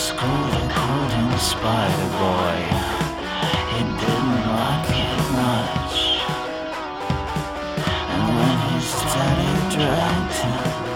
school and holding Spider Boy. He didn't like it much. And when his daddy dragged him,